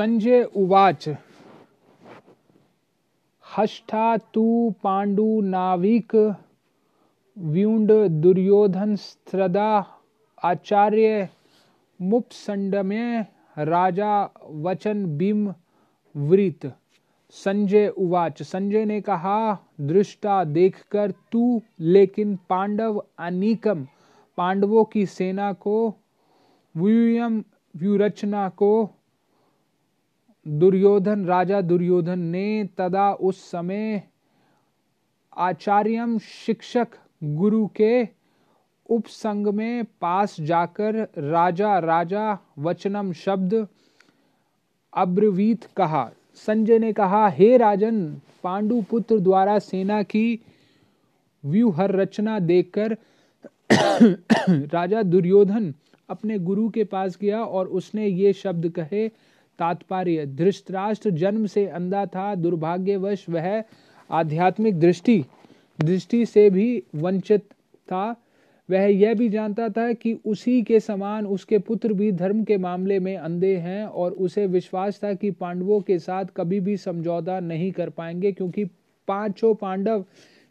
संजय उवाच। हष्टा तु पाण्डुनाविक व्यूण्ड दुर्योधन स्त्रदा, आचार्य मुपसंडम्य राजा वचन भीम वृत संजय उवाच। संजय ने कहा, दृष्टा देखकर तू, लेकिन पांडव अनीकम, पांडवों की सेना को, व्यूयम व्यूरचना को दुर्योधन, राजा दुर्योधन ने तदा उस समय आचार्यम शिक्षक गुरु के उपसंग में पास जाकर राजा राजा वचनम शब्द अब्रवीत कहा। संजय ने कहा, हे राजन पांडु पुत्र द्वारा सेना की व्यूहर रचना देखकर राजा दुर्योधन अपने गुरु के पास गया और उसने ये शब्द कहे तात्पर्य, धृष्टराष्ट्र जन्म से अंधा था, दुर्भाग्यवश वह आध्यात्मिक दृष्टि दृष्टि से भी वंचित था। वह यह भी जानता था कि उसी के समान उसके पुत्र भी धर्म के मामले में अंधे हैं और उसे विश्वास था कि पांडवों के साथ कभी भी समझौता नहीं कर पाएँगे, क्योंकि पाँचों पांडव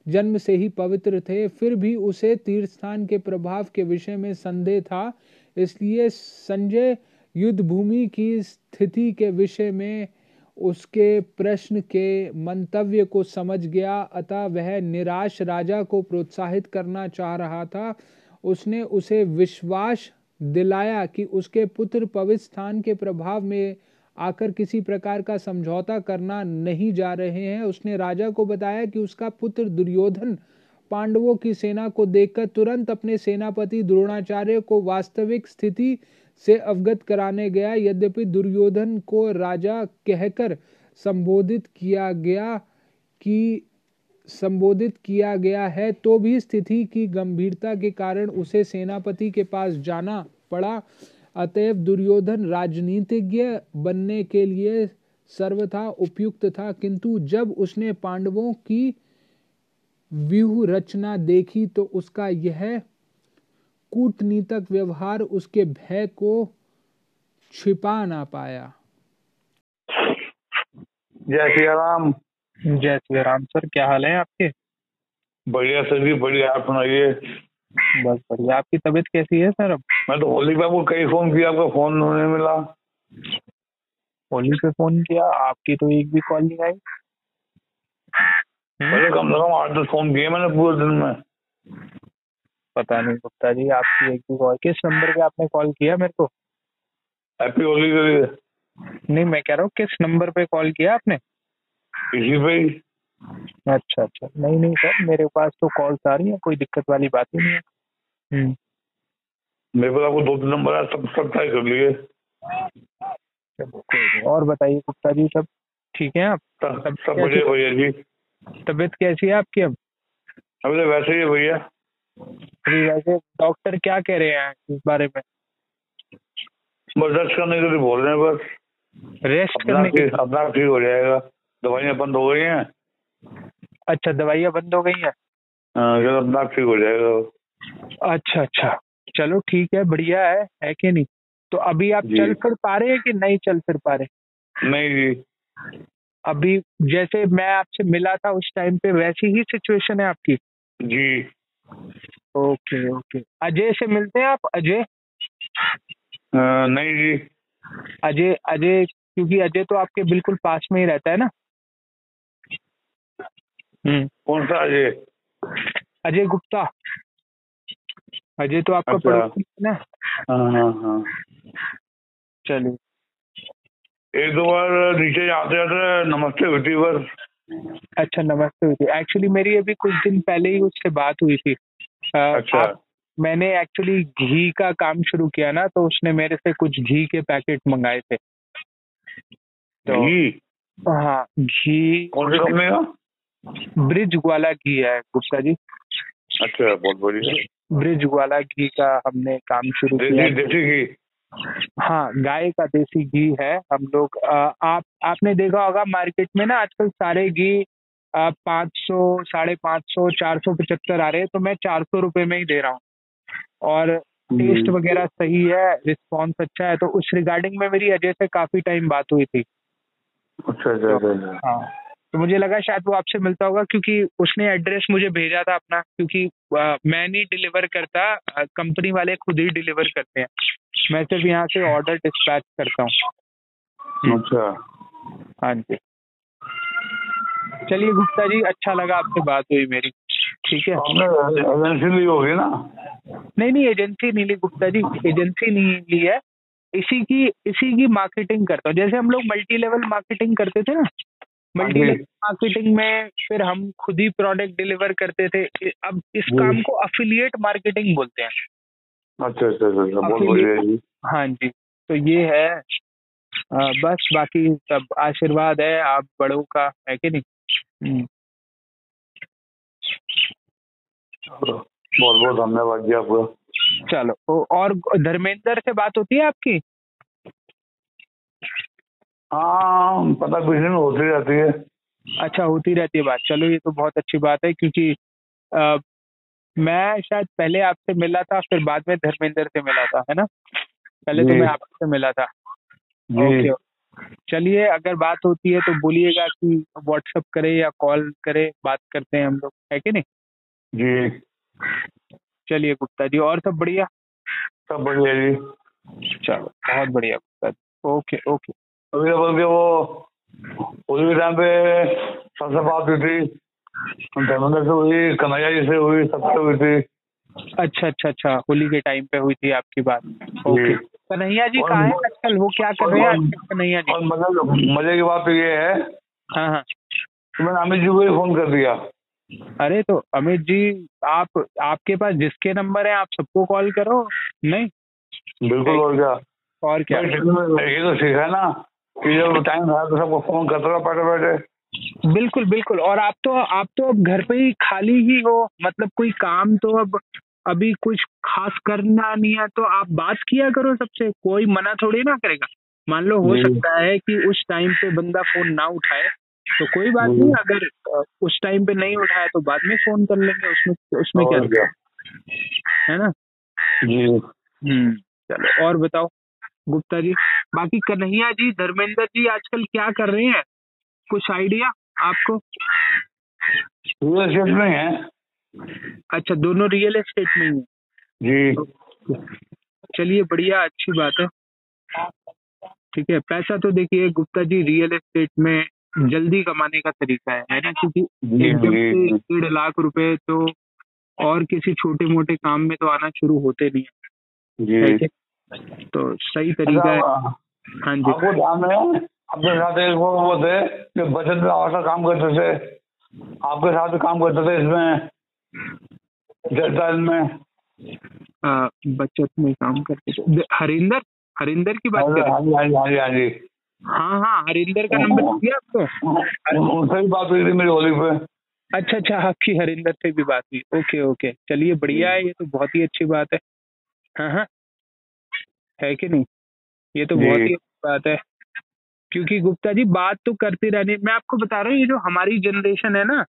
जन्म से ही पवित्र थे, फिर भी उसे तीर्थस्थान के प्रभाव के विषय में संदेह था। इसलिए संजय युद्ध भूमि की स्थिति के विषय में उसके प्रश्न के मंतव्य को समझ गया, अतः वह निराश राजा को प्रोत्साहित करना चाह रहा था। उसने उसे विश्वास दिलाया कि उसके पुत्र पवित्र स्थान के प्रभाव में आकर किसी प्रकार का समझौता करना नहीं जा रहे हैं। उसने राजा को बताया कि उसका पुत्र दुर्योधन पांडवों की सेना को देखकर तुरंत अपने सेनापति द्रोणाचार्य को वास्तविक स्थिति से अवगत कराने गया। यद्यपि दुर्योधन को राजा कहकर संबोधित किया गया कि संबोधित किया गया है तो भी स्थिति की गंभीरता के कारण उसे सेनापति के पास जाना पड़ा। अतएव दुर्योधन राजनीतिज्ञ बनने के लिए सर्वथा उपयुक्त था, किंतु जब उसने पांडवों की व्यूह रचना देखी तो उसका यह कूटनीतक व्यवहार उसके भय को छिपा ना पाया। जय श्री राम जय श्री राम सर क्या हाल है आपके? बढ़िया सर जी बढ़िया। आप सुनाइए। बस बढ़िया। आपकी तबीयत कैसी है सर अब? मैं तो होली पे आपको कई फ़ोन किया आपका फ़ोन नहीं मिला। होली पे फ़ोन किया आपकी तो एक भी कॉल नहीं आई। पहले कम से कम आठ दस फ़ोन किए मैंने पूरे दिन में। पता नहीं गुप्ता जी आपकी एक भी कॉल किस नंबर पे आपने कॉल किया मेरे को? हैप्पी होली नहीं मैं कह रहा हूँ किस नंबर पे कॉल किया आपने? इसी पे अच्छा अच्छा। नहीं नहीं सर मेरे पास तो कॉल्स आ रही है कोई दिक्कत वाली बात ही नहीं है। हम्म, मेरे पास आपको दो तीन नंबर है सब सब ट्राई कर लिए। और बताइए गुप्ता जी सब ठीक है आप? सब सब बढ़िया भैया जी। तबीयत कैसी है आपकी अब? अभी तो वैसे ही है भैया। अभी वैसे डॉक्टर क्या कह रहे हैं इस बारे में? बस रेस्ट करने के लिए बोल रहे हैं बस। रेस्ट करने के अपना ठीक हो जाएगा। दवाइयाँ बंद हो गई हैं। अच्छा दवाइयाँ बंद हो गई हैं? हाँ, जब अपना ठीक हो जाएगा। अच्छा अच्छा। चलो ठीक है बढ़िया है है कि नहीं? तो अभी आप चल फिर पा रहे हैं कि नहीं चल फिर पा रहे? नहीं जी। अभी जैसे मैं आपसे मिला था उस टाइम पे वैसी ही सिचुएशन है आपकी? जी। Okay okay. अजय से मिलते हैं आप? अजय? नहीं जी। अजय अजय क्योंकि अजय तो आपके बिल्कुल पास में ही रहता है ना? हम्म कौन सा अजय? अजय गुप्ता। अजय तो आपका अच्छा। पड़ोसी है ना? हाँ हाँ हाँ। चलिए। एक दो बार नीचे जाते आते नमस्ते पर। अच्छा नमस्ते थी एक्चुअली मेरी अभी कुछ दिन पहले ही उससे बात हुई थी। अच्छा। आप- मैंने एक्चुअली घी का काम शुरू किया ना तो उसने मेरे से कुछ घी के पैकेट मंगाए थे। तो घी? हाँ घी कौन सी कंपनी का? ब्रिज वाला घी है गुप्ता जी। अच्छा बहुत बढ़िया। ब्रिज वाला घी का हमने काम शुरू किया देसी घी? हाँ गाय का देसी घी है हम लोग अ, आप आपने देखा होगा मार्केट में ना आजकल सारे घी पाँच सौ साढ़े पाँच सौ चार सौ पचहत्तर आ रहे हैं तो मैं चार सौ रुपये में ही दे रहा हूँ और टेस्ट जी। वगैरह सही है रिस्पॉन्स अच्छा है तो उस रिगार्डिंग में मेरी अजय से काफ़ी टाइम बात हुई थी अच्छा अच्छा अच्छा अच्छा। हाँ तो मुझे लगा शायद वो आपसे मिलता होगा क्योंकि उसने एड्रेस मुझे भेजा था अपना क्योंकि अ, मैं नहीं डिलीवर करता कंपनी वाले खुद ही डिलीवर करते हैं मैं सिर्फ़ यहाँ से ऑर्डर डिस्पैच करता हूँ। अच्छा। हाँ जी। चलिए गुप्ता जी अच्छा लगा आपसे बात हुई मेरी। ठीक है? एजेंसी ली होगी ना? नहीं नहीं एजेंसी नहीं ली गुप्ता जी। एजेंसी नहीं ली है। इसी की इसी की मार्केटिंग करता हूँ। जैसे हम लोग मल्टी लेवल मार्केटिंग करते थे ना? मल्टी लेवल मार्केटिंग में फिर हम खुद ही प्रोडक्ट डिलीवर करते थे। अब इस काम को अफिलिएट मार्केटिंग बोलते हैं। अच्छा अच्छा अच्छा अच्छा, बहुत बढ़िया हाँ जी। तो ये है अ, बस बाकी सब आशीर्वाद है आप बड़ों का है कि नहीं? हम्म, बहुत बहुत धन्यवाद जी आपका। चलो और धर्मेंद्र से बात होती है आपकी? हाँ पता कुछ नहीं होती रहती है। अच्छा होती रहती है बात चलो ये तो बहुत अच्छी बात है क्योंकि मैं शायद पहले आपसे मिला था फिर बाद में धर्मेंद्र से मिला था है ना? पहले तो मैं आपसे मिला था। ओके चलिए अगर बात होती है तो बोलिएगा कि व्हाट्सअप करे या कॉल करे बात करते हैं हम लोग है कि नहीं? जी। चलिए गुप्ता जी और सब बढ़िया? सब बढ़िया जी। चलो बहुत बढ़िया गुप्ता जी। Okay okay. अभी बल्कि वो होली के टाइम पे सबसे बात हुई थी धर्मेंद्र से हुई कन्हैया जी से हुई सबसे हुई थी। अच्छा अच्छा अच्छा होली के टाइम पे हुई थी आपकी बात। ओके कन्हैया जी कहाँ है आजकल? वो क्या कर रहे हैं आजकल कन्हैया जी? और मज़े की बात ये है हाँ हाँ। मैंने अमित जी को ही फ़ोन कर दिया। अरे तो अमित जी आप आपके पास जिसके नंबर है आप सबको कॉल करो। नहीं? बिल्कुल और क्या? और क्या? ये तो सीखा है ना। कि जब टाइम है तो सबको फ़ोन करते रहो बैठे बैठे बिल्कुल बिल्कुल। और आप तो आप तो अब घर पे ही खाली ही हो। मतलब कोई काम तो अब अभी कुछ खास करना नहीं है तो आप बात किया करो सबसे। कोई मना थोड़ी ना करेगा। मान लो हो सकता है कि उस टाइम पे बंदा फ़ोन ना उठाए तो कोई बात। नहीं। अगर उस टाइम पे नहीं उठाया तो बाद में फ़ोन कर लेंगे। उसमें उसमें क्या क्या। है ना? जी। हम्म चलो। और बताओ गुप्ता जी। बाकी कन्हैया जी धर्मेंद्र जी आजकल क्या कर रहे हैं? कुछ आइडिया आपको? रियल एस्टेट में है। अच्छा दोनों रियल एस्टेट में ही हैं। जी। चलिए बढ़िया अच्छी बात है। ठीक है पैसा तो देखिए गुप्ता जी रियल एस्टेट में जल्दी कमाने का तरीका है है ना? क्योंकि एकदम से डेढ़ लाख रुपए तो और किसी छोटे मोटे काम में तो आना शुरू होते नहीं है। है? तो सही तरीका है। अच्छा, हाँ जी। आपको ध्यान है? अपने साथ एक वो वो थे जो बचत सा काम करते थे। आपके साथ काम करते थे इसमें जलदाल में। बचत में काम करते थे। हरिंदर? हरिंदर की बात कर हाँ जी हाँ जी हाँ जी हाँ जी। हैं? हाँ हाँ हरिंदर का नंबर दिया आपको? उनसे भी बात हुई थी मेरी होली पे। अच्छा अच्छा आपकी हरिंदर से भी बात हुई। Okay okay. चलिए बढ़िया है ये तो बहुत ही अच्छी बात है। हाँ हाँ। है कि नहीं? ये तो बहुत ही अच्छी बात है। क्योंकि गुप्ता जी बात तो करती रहनी। मैं आपको बता रहा हूँ ये जो हमारी जनरेशन है ना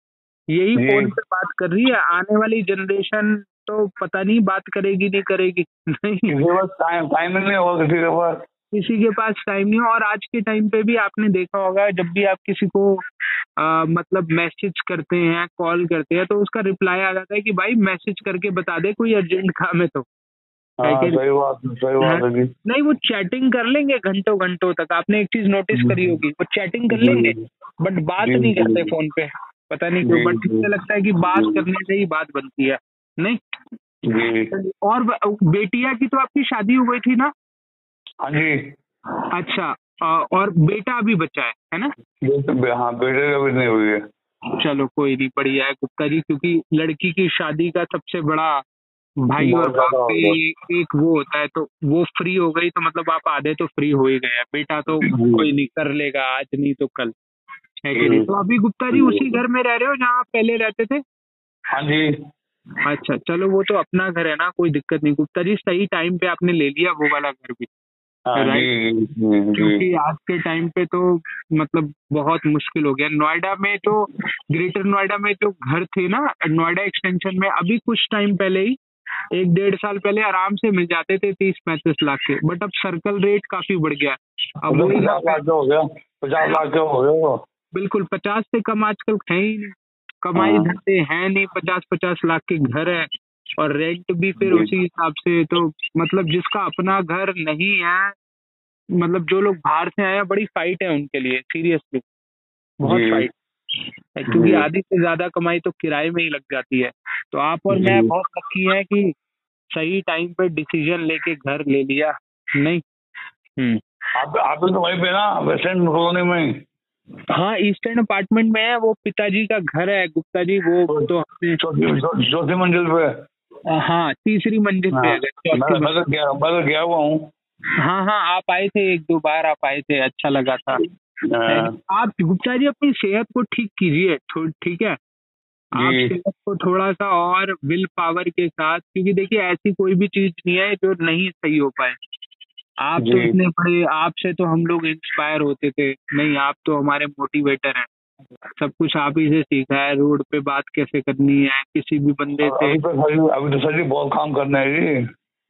यही फ़ोन पे बात कर रही है। आने वाली जनरेशन तो पता नहीं बात करेगी नहीं करेगी। नहीं। किसी के पास टाइम नहीं होगा किसी के पास। किसी के पास टाइम नहीं है। और आज के टाइम पे भी आपने देखा होगा जब भी आप किसी को आ, मतलब मैसेज करते हैं कॉल करते हैं तो उसका रिप्लाई आ जाता है कि भाई मैसेज करके बता दे कोई अर्जेंट काम है तो। हाँ सही बात सही बात है। नहीं वो चैटिंग कर लेंगे घंटों घंटों तक। आपने एक चीज़ नोटिस करी होगी वो चैटिंग कर लेंगे बट बात नहीं करते फ़ोन पे। पता नहीं क्यों बट। मुझे लगता है कि बात करने से ही बात बनती है नहीं? और बेटिया की तो आपकी शादी हो गई थी ना? हाँ जी। अच्छा और बेटा अभी बचा है है ना? हाँ बेटे का भी नहीं हुई है। चलो कोई नहीं बढ़िया है गुप्ता जी क्योंकि लड़की की शादी का सबसे बड़ा भाई और बाप पे एक वो होता है तो वो फ्री हो गई तो मतलब आप आधे तो फ्री हो ही गए बेटा तो कोई नहीं कर लेगा आज नहीं तो कल। है कि नहीं? तो अभी गुप्ता जी उसी घर में रह रहे हो जहाँ आप पहले रहते थे? हाँ जी। अच्छा चलो वो तो अपना घर है ना कोई दिक्कत नहीं। गुप्ता जी सही टाइम पे आपने ले लिया वो वाला घर भी। हाँ जी जी क्योंकि आज के टाइम पे तो मतलब बहुत मुश्किल हो गया। नोएडा में तो ग्रेटर नोएडा में जो घर थे ना नोएडा एक्सटेंशन में अभी कुछ टाइम पहले ही एक डेढ़ साल पहले आराम से मिल जाते थे तीस पैंतीस लाख के बट अब सर्कल रेट काफ़ी बढ़ गया अब वही हो गया पचास लाख का हो गया बिल्कुल पचास से कम आजकल है ही नहीं। कमाई हाँ। धंधे है नहीं पचास पचास लाख के घर है और रेंट भी फिर उसी हिसाब से तो मतलब जिसका अपना घर नहीं है मतलब जो लोग बाहर से आए हैं बड़ी फाइट है उनके लिए सीरियसली बहुत फाइट है क्योंकि आधी से ज़्यादा कमाई तो किराए में ही लग जाती है। तो आप और मैं बहुत लकी हैं कि सही टाइम पे डिसीज़न लेके घर ले लिया। नहीं। हम्म। आप आप तो वहीं पे ना वेस्टर्न कॉलोनी में हाँ। ईस्टर्न अपार्टमेंट में है वो पिताजी का घर है गुप्ता जी वो तो हमने चौथी मंजिल पे। हाँ तीसरी मंजिल पे हाँ, मैं तो गया मैं तो गया हुआ हूँ। हाँ हाँ आप आए थे एक दो बार आप आए थे अच्छा लगा था। आप गुप्ता जी अपनी सेहत को ठीक कीजिए ठीक है? आप सेहत को थोड़ा सा और विल पावर के साथ क्योंकि देखिए ऐसी कोई भी चीज़ नहीं है जो नहीं सही हो पाए। आप तो इतने बड़े आपसे तो हम लोग इंस्पायर होते थे। नहीं आप तो हमारे मोटिवेटर हैं। सब कुछ आप ही से सीखा है रोड पे बात कैसे करनी है किसी भी बंदे से अभी तो अभी तो सर जी बहुत काम करना है जी।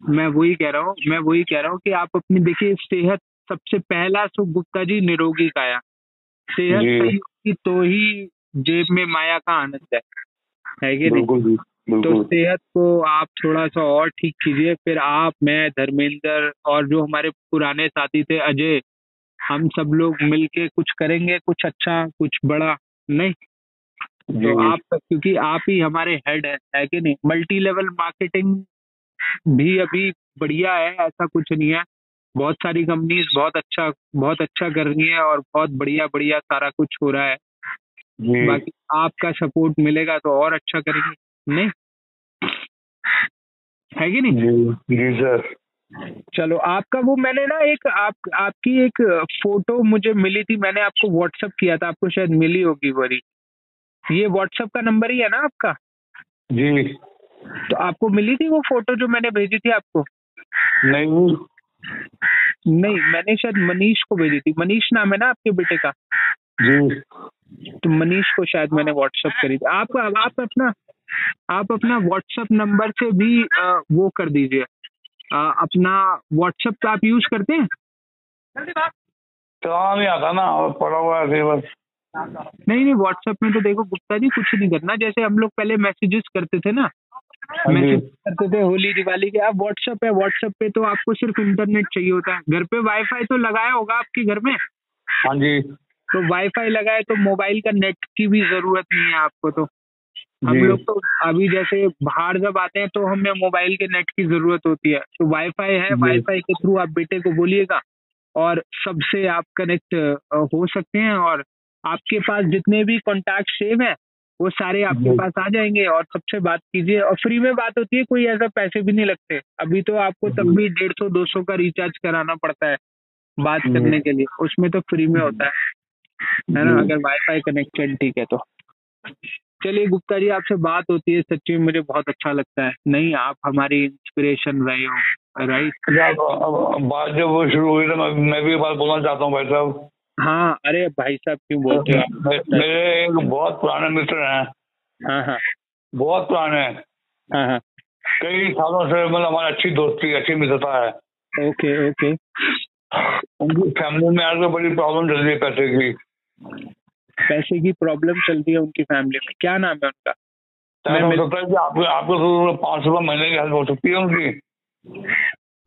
मैं वही कह रहा हूँ मैं वही कह रहा हूँ कि आप अपनी देखिए सेहत सबसे पहला सुख गुप्ता जी निरोगी काया सेहत। सही होगी तो ही जेब में माया का आनंद है। है कि नहीं? तो सेहत को आप थोड़ा सा और ठीक कीजिए फिर आप मैं धर्मेंद्र और जो हमारे पुराने साथी थे अजय हम सब लोग मिलके कुछ करेंगे कुछ अच्छा कुछ बड़ा नहीं? जी। तो आप क्योंकि आप ही हमारे हेड है, है कि नहीं? मल्टी लेवल मार्केटिंग भी अभी बढ़िया है ऐसा कुछ नहीं है। बहुत सारी कंपनीज़ बहुत अच्छा बहुत अच्छा कर रही है और बहुत बढ़िया बढ़िया सारा कुछ हो रहा है। बाकी आपका सपोर्ट मिलेगा तो और अच्छा करेंगे नहीं? है कि नहीं? जी सर चलो आपका वो मैंने ना एक आप आपकी एक फ़ोटो मुझे मिली थी मैंने आपको व्हाट्सअप किया था आपको शायद मिली होगी वरी ये व्हाट्सअप का नंबर ही है ना आपका? जी। तो आपको मिली थी वो फ़ोटो जो मैंने भेजी थी आपको? नहीं नहीं मैंने शायद मनीष को भेजी थी। मनीष नाम है ना आपके बेटे का? जी। तो मनीष को शायद मैंने व्हाट्सअप करी थी। आप आप अपना आप अपना व्हाट्सअप नंबर से भी अ, वो कर दीजिए। अपना व्हाट्सअप आप यूज़ करते हैं? आता ना और पड़ा हुआ है बस। नहीं नहीं व्हाट्सएप में तो देखो गुप्ता जी कुछ नहीं करना। जैसे हम लोग पहले मैसेजेस करते थे ना मैसेज करते थे होली दिवाली के। अब व्हाट्सएप है व्हाट्सएप पे तो आपको सिर्फ़ इंटरनेट चाहिए होता है। घर पे वाईफाई तो लगाया होगा आपके घर में? हाँ जी। तो वाईफाई लगाए तो मोबाइल का नेट की भी ज़रूरत नहीं है आपको तो। हम लोग तो अभी जैसे बाहर जब आते हैं तो हमें मोबाइल के नेट की ज़रूरत होती है। तो वाईफाई है। वाईफाई के थ्रू आप बेटे को बोलिएगा और सबसे आप कनेक्ट हो सकते हैं और आपके पास जितने भी कॉन्टैक्ट सेव हैं वो सारे आपके पास आ जाएँगे और सबसे बात कीजिए और फ्री में बात होती है कोई ऐसा पैसे भी नहीं लगते। अभी तो आपको तब भी डेढ़ सौ दो सौ का रिचार्ज कराना पड़ता है बात करने के लिए। उसमें तो फ्री में होता है। है ना। अगर वाईफाई कनेक्टेड ठीक है तो। चलिए गुप्ता जी आपसे बात होती है सच्ची में मुझे बहुत अच्छा लगता है। नहीं आप हमारी इंस्पिरेशन रहे हो राइट बात जब शुरू हुई तो मैं मैं भी बात बोलना चाहता हूँ भाई साहब। हाँ अरे भाई साहब क्यों बोलते हो आप? मेरे एक बहुत पुराने मित्र हैं। हाँ हाँ। बहुत पुराने। हाँ हाँ। कई सालों से मतलब हमारी अच्छी दोस्ती अच्छी मित्रता है। Okay okay. उनकी फैमिली में आगे बड़ी प्रॉब्लम चल रही है पैसे की। पैसे की प्रॉब्लम चल रही है उनकी फैमिली में। क्या नाम है उनका? तो मैं मिल- आपको आपको पाँच सौ महीने की हेल्प हो सकती है उनकी।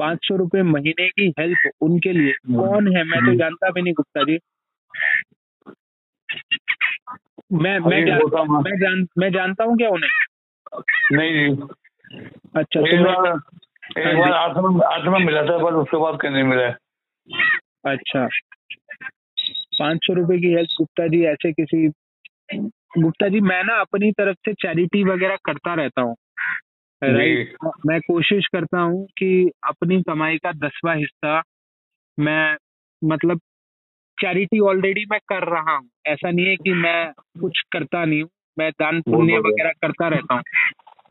पाँच सौ रुपये महीने की हेल्प उनके लिए। कौन है? मैं तो हम्म। जानता भी नहीं गुप्ता जी। मैं मैं अभी जान, हूँ मैं। जान मैं जानता हूँ क्या उन्हें? नहीं अच्छा एक तो बार हाँ एक बार आठ में आठ में मिला था पर उसके बाद कहीं नहीं मिला। अच्छा। पाँच सौ रुपए की हेल्प गुप्ता जी ऐसे किसी गुप्ता जी मैं ना अपनी तरफ़ से चैरिटी वगैरह करता रहता हूँ। राइट मैं कोशिश करता हूँ कि अपनी कमाई का दसवा हिस्सा मैं मतलब चैरिटी ऑलरेडी मैं कर रहा हूँ। ऐसा नहीं है कि मैं कुछ करता नहीं हूँ मैं दान पुण्य वगैरह करता रहता हूँ।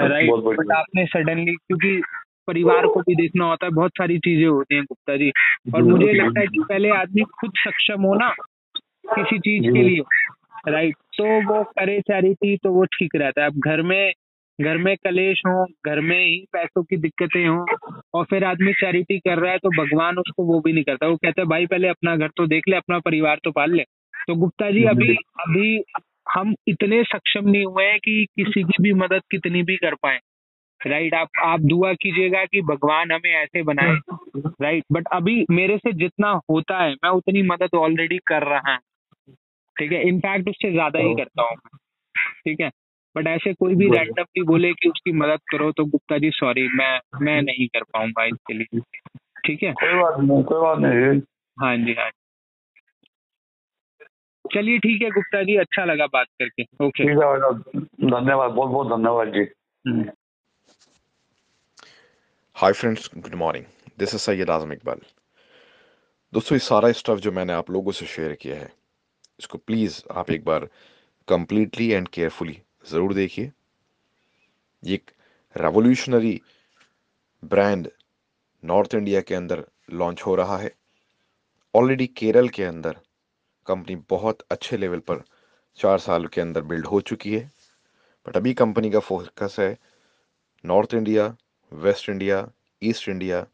राइट बट आपने सडनली क्योंकि परिवार को भी देखना होता है बहुत सारी चीज़ें होती हैं गुप्ता जी। और मुझे लगता है कि पहले आदमी खुद सक्षम हो ना किसी चीज़ के लिए। राइट तो वो करे चैरिटी तो वो ठीक रहता है। अब घर में घर में कलेश हो घर में ही पैसों की दिक्कतें हो और फिर आदमी चैरिटी कर रहा है तो भगवान उसको वो भी नहीं करता। वो कहता है भाई पहले अपना घर तो देख ले अपना परिवार तो पाल ले। तो गुप्ता जी अभी अभी हम इतने सक्षम नहीं हुए हैं कि किसी की भी मदद कितनी भी कर पाए। राइट आप आप दुआ कीजिएगा कि भगवान हमें ऐसे बनाए। राइट बट अभी मेरे से जितना होता है मैं उतनी मदद ऑलरेडी कर रहा हूँ। ठीक है? इनफैक्ट उससे ज़्यादा ही करता हूँ ठीक है? बट ऐसे कोई भी रैंडमली बोले कि उसकी मदद करो तो गुप्ता जी सॉरी मैं मैं नहीं कर पाऊँगा इसके लिए। ठीक है? कोई बात नहीं कोई बात नहीं हाँ जी हाँ चलिए ठीक है गुप्ता जी अच्छा लगा बात करके। ओके धन्यवाद बहुत बहुत धन्यवाद ji. Hi friends good morning this is Syed Azam Iqbal दोस्तों ये सारा स्टफ़ जो मैंने आप लोगों से शेयर किया है इसको प्लीज़ आप एक बार कंप्लीटली एंड केयरफुली ज़रूर देखिए। एक रेवोल्यूशनरी ब्रांड नॉर्थ इंडिया के अंदर लॉन्च हो रहा है। ऑलरेडी केरल के अंदर कंपनी बहुत अच्छे लेवल पर चार साल के अंदर बिल्ड हो चुकी है। बट अभी कंपनी का फोकस है north India west India east India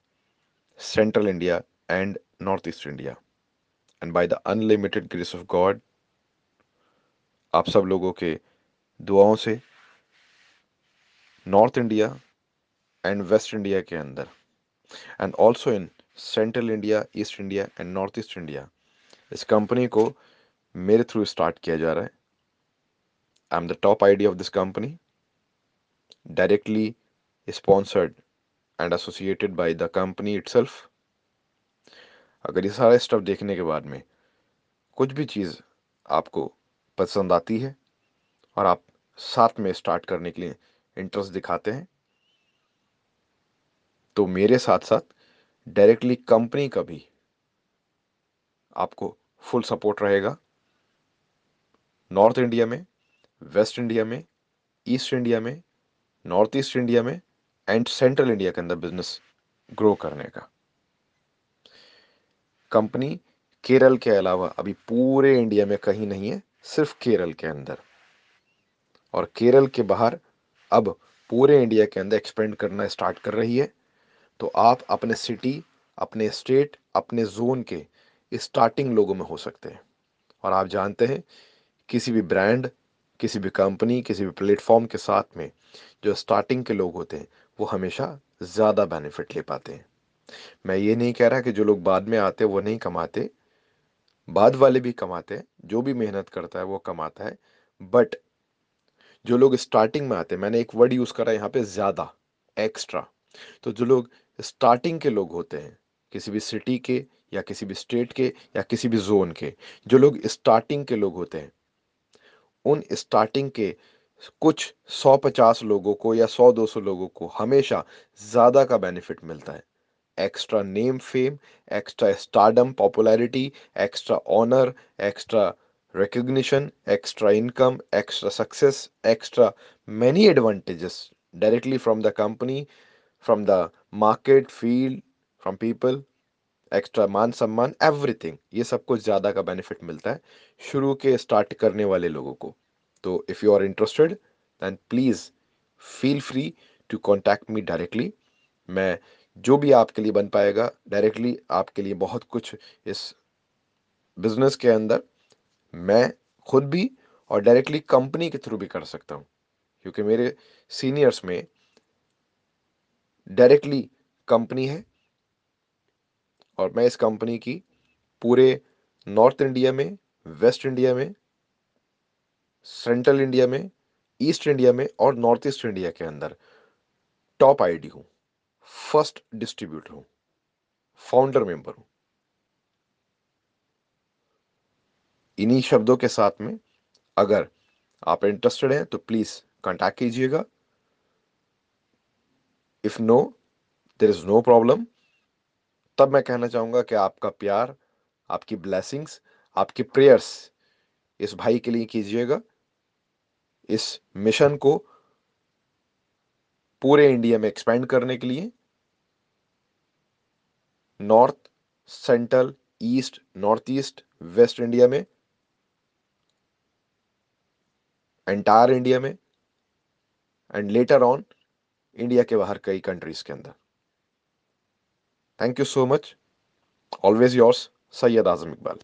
central India and north east India and by the unlimited grace of God आप सब लोगों के दुआओं से north India and west India के अंदर and also in central India east India and north east India इस company को मेरे थ्रू स्टार्ट किया जा रहा है। I am the top idea of this company directly sponsored and associated by the company itself अगर ये सारा स्टफ़ देखने के बाद में कुछ भी चीज़ आपको पसंद आती है और आप साथ में स्टार्ट करने के लिए इंटरेस्ट दिखाते हैं। तो मेरे साथ साथ डायरेक्टली कंपनी का भी आपको फुल सपोर्ट रहेगा। नॉर्थ इंडिया में वेस्ट इंडिया में ईस्ट इंडिया में नॉर्थ ईस्ट इंडिया में एंड सेंट्रल इंडिया के अंदर बिज़नेस ग्रो करने का। कंपनी केरल के अलावा अभी पूरे इंडिया में कहीं नहीं है, सिर्फ़ केरल के अंदर। और केरल के बाहर अब पूरे इंडिया के अंदर एक्सपेंड करना स्टार्ट कर रही है। तो आप अपने सिटी अपने स्टेट अपने जोन के स्टार्टिंग लोगों में हो सकते हैं। और आप जानते हैं, किसी भी ब्रांड किसी भी कंपनी किसी भी प्लेटफॉर्म के साथ में जो स्टार्टिंग के लोग होते हैं, वो हमेशा ज़्यादा बेनिफिट ले पाते हैं। मैं ये नहीं कह रहा कि जो लोग बाद में आते वो नहीं कमाते। बाद वाले भी कमाते हैं, जो भी मेहनत करता है, वो कमाता है। बट जो लोग स्टार्टिंग में आते हैं, मैंने एक वर्ड यूज़ करा यहाँ पे ज़्यादा एक्स्ट्रा तो जो लोग स्टार्टिंग के लोग होते हैं, किसी भी सिटी के या किसी भी स्टेट के या किसी भी जोन के, जो लोग स्टार्टिंग के लोग होते हैं, उन स्टार्टिंग के कुछ सौ पचास लोगों को या सौ दो सौ लोगों को हमेशा ज़्यादा का बेनिफिट मिलता है। Extra name fame extra stardom popularity extra honour extra recognition, extra income, extra success, extra many advantages directly from the company, from the market, field, from people extra मान सम्मान एवरीथिंग ये सब कुछ ज़्यादा का बेनिफिट मिलता है शुरू के स्टार्ट करने वाले लोगों को। तो if you are interested then please feel free to contact me directly मैं जो भी आपके लिए बन पाएगा डायरेक्टली आपके लिए बहुत कुछ इस बिज़नेस के अंदर मैं खुद भी और डायरेक्टली कंपनी के थ्रू भी कर सकता हूँ। क्योंकि मेरे सीनियर्स में डायरेक्टली कंपनी है और मैं इस कंपनी की पूरे नॉर्थ इंडिया में वेस्ट इंडिया में सेंट्रल इंडिया में ईस्ट इंडिया में और नॉर्थ ईस्ट इंडिया के अंदर टॉप आईडी हूँ। फ़र्स्ट डिस्ट्रीब्यूटर हूँ। फाउंडर मेंबर हूँ। इन्हीं शब्दों के साथ में अगर आप इंटरेस्टेड हैं तो प्लीज़ कांटेक्ट कीजिएगा। If no there is no problem तब मैं कहना चाहूँगा कि आपका प्यार, आपकी ब्लेसिंग्स आपके प्रेयर्स इस भाई के लिए कीजिएगा। इस मिशन को पूरे इंडिया में एक्सपेंड करने के लिए। North central east north east west India में एंटायर इंडिया में एंड लेटर ऑन इंडिया के बाहर कई कंट्रीज़ के अंदर। Thank you so much always yours Syed Azam Iqbal